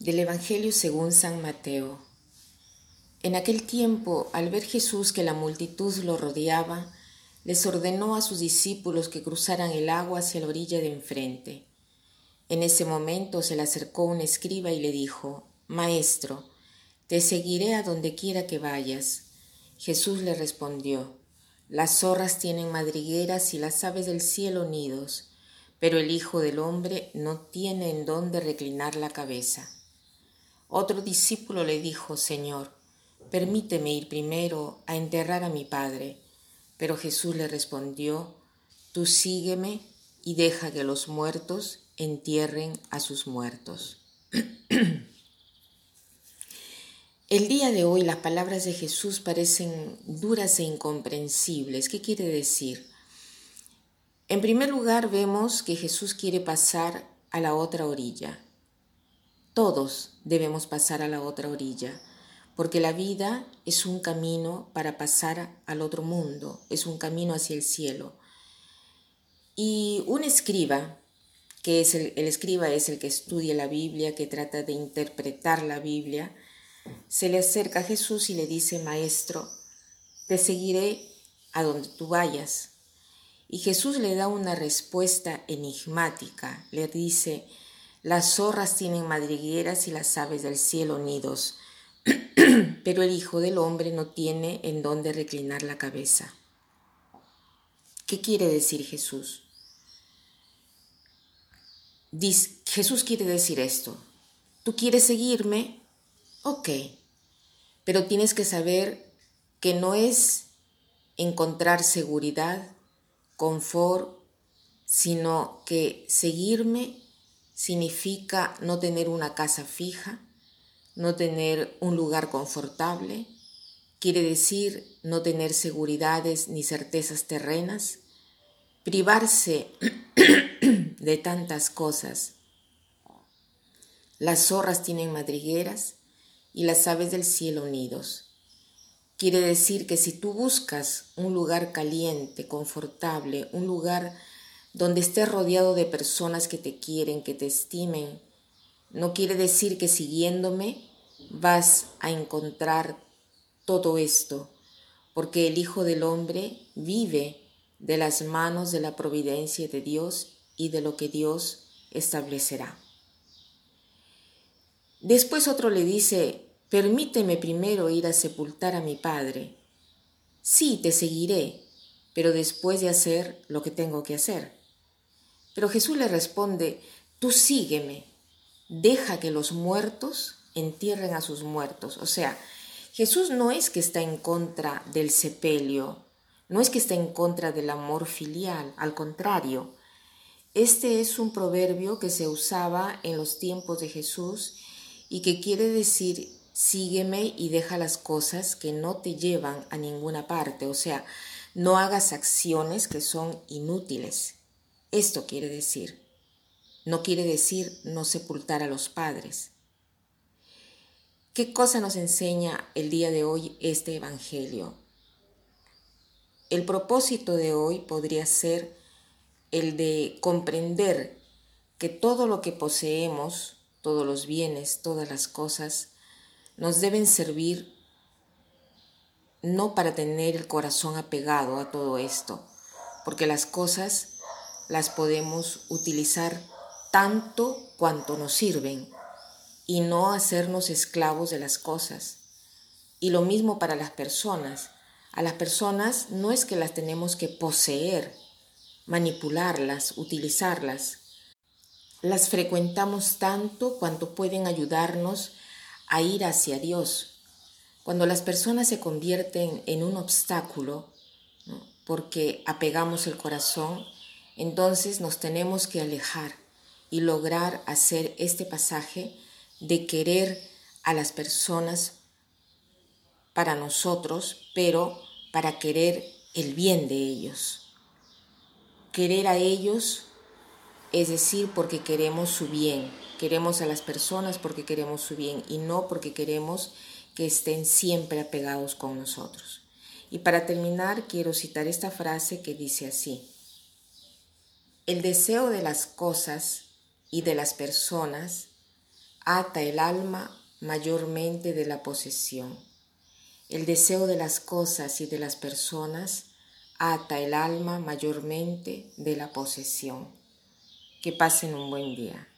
Del Evangelio según San Mateo. En aquel tiempo, al ver Jesús que la multitud lo rodeaba, les ordenó a sus discípulos que cruzaran el agua hacia la orilla de enfrente. En ese momento se le acercó un escriba y le dijo, Maestro, te seguiré a donde quiera que vayas. Jesús le respondió, Las zorras tienen madrigueras y las aves del cielo nidos, pero el Hijo del Hombre no tiene en dónde reclinar la cabeza. Otro discípulo le dijo, Señor, permíteme ir primero a enterrar a mi Padre. Pero Jesús le respondió, Tú sígueme y deja que los muertos entierren a sus muertos. El día de hoy las palabras de Jesús parecen duras e incomprensibles. ¿Qué quiere decir? En primer lugar vemos que Jesús quiere pasar a la otra orilla. Todos debemos pasar a la otra orilla, porque la vida es un camino para pasar al otro mundo, es un camino hacia el cielo. Y un escriba, que es el, escriba es el que estudia la Biblia, que trata de interpretar la Biblia, se le acerca a Jesús y le dice, Maestro, te seguiré a donde tú vayas. Y Jesús le da una respuesta enigmática, le dice, las zorras tienen madrigueras y las aves del cielo nidos, pero el Hijo del Hombre no tiene en dónde reclinar la cabeza. ¿Qué quiere decir Jesús? Jesús quiere decir esto. ¿Tú quieres seguirme? Ok, pero tienes que saber que no es encontrar seguridad, confort, sino que seguirme significa no tener una casa fija, no tener un lugar confortable, quiere decir no tener seguridades ni certezas terrenas, privarse de tantas cosas. Las zorras tienen madrigueras y las aves del cielo nidos. Quiere decir que si tú buscas un lugar caliente, confortable, un lugar donde estés rodeado de personas que te quieren, que te estimen, no quiere decir que siguiéndome vas a encontrar todo esto, porque el Hijo del Hombre vive de las manos de la providencia de Dios y de lo que Dios establecerá. Después otro le dice, permíteme primero ir a sepultar a mi Padre. Sí, te seguiré, pero después de hacer lo que tengo que hacer. Pero Jesús le responde, tú sígueme, deja que los muertos entierren a sus muertos. O sea, Jesús no es que está en contra del sepelio, no es que está en contra del amor filial, al contrario. Este es un proverbio que se usaba en los tiempos de Jesús y que quiere decir sígueme y deja las cosas que no te llevan a ninguna parte, o sea, no hagas acciones que son inútiles. Esto quiere decir. No quiere decir no sepultar a los padres. ¿Qué cosa nos enseña el día de hoy este Evangelio? El propósito de hoy podría ser el de comprender que todo lo que poseemos, todos los bienes, todas las cosas, nos deben servir no para tener el corazón apegado a todo esto, porque las cosas las podemos utilizar tanto cuanto nos sirven y no hacernos esclavos de las cosas. Y lo mismo para las personas. A las personas no es que las tenemos que poseer, manipularlas, utilizarlas. Las frecuentamos tanto cuanto pueden ayudarnos a ir hacia Dios. Cuando las personas se convierten en un obstáculo, porque apegamos el corazón, entonces nos tenemos que alejar y lograr hacer este pasaje de querer a las personas para nosotros, pero para querer el bien de ellos. Querer a ellos es decir, porque queremos su bien. Queremos a las personas porque queremos su bien y no porque queremos que estén siempre apegados con nosotros. Y para terminar, quiero citar esta frase que dice así. El deseo de las cosas y de las personas ata el alma mayormente de la posesión. El deseo de las cosas y de las personas ata el alma mayormente de la posesión. Que pasen un buen día.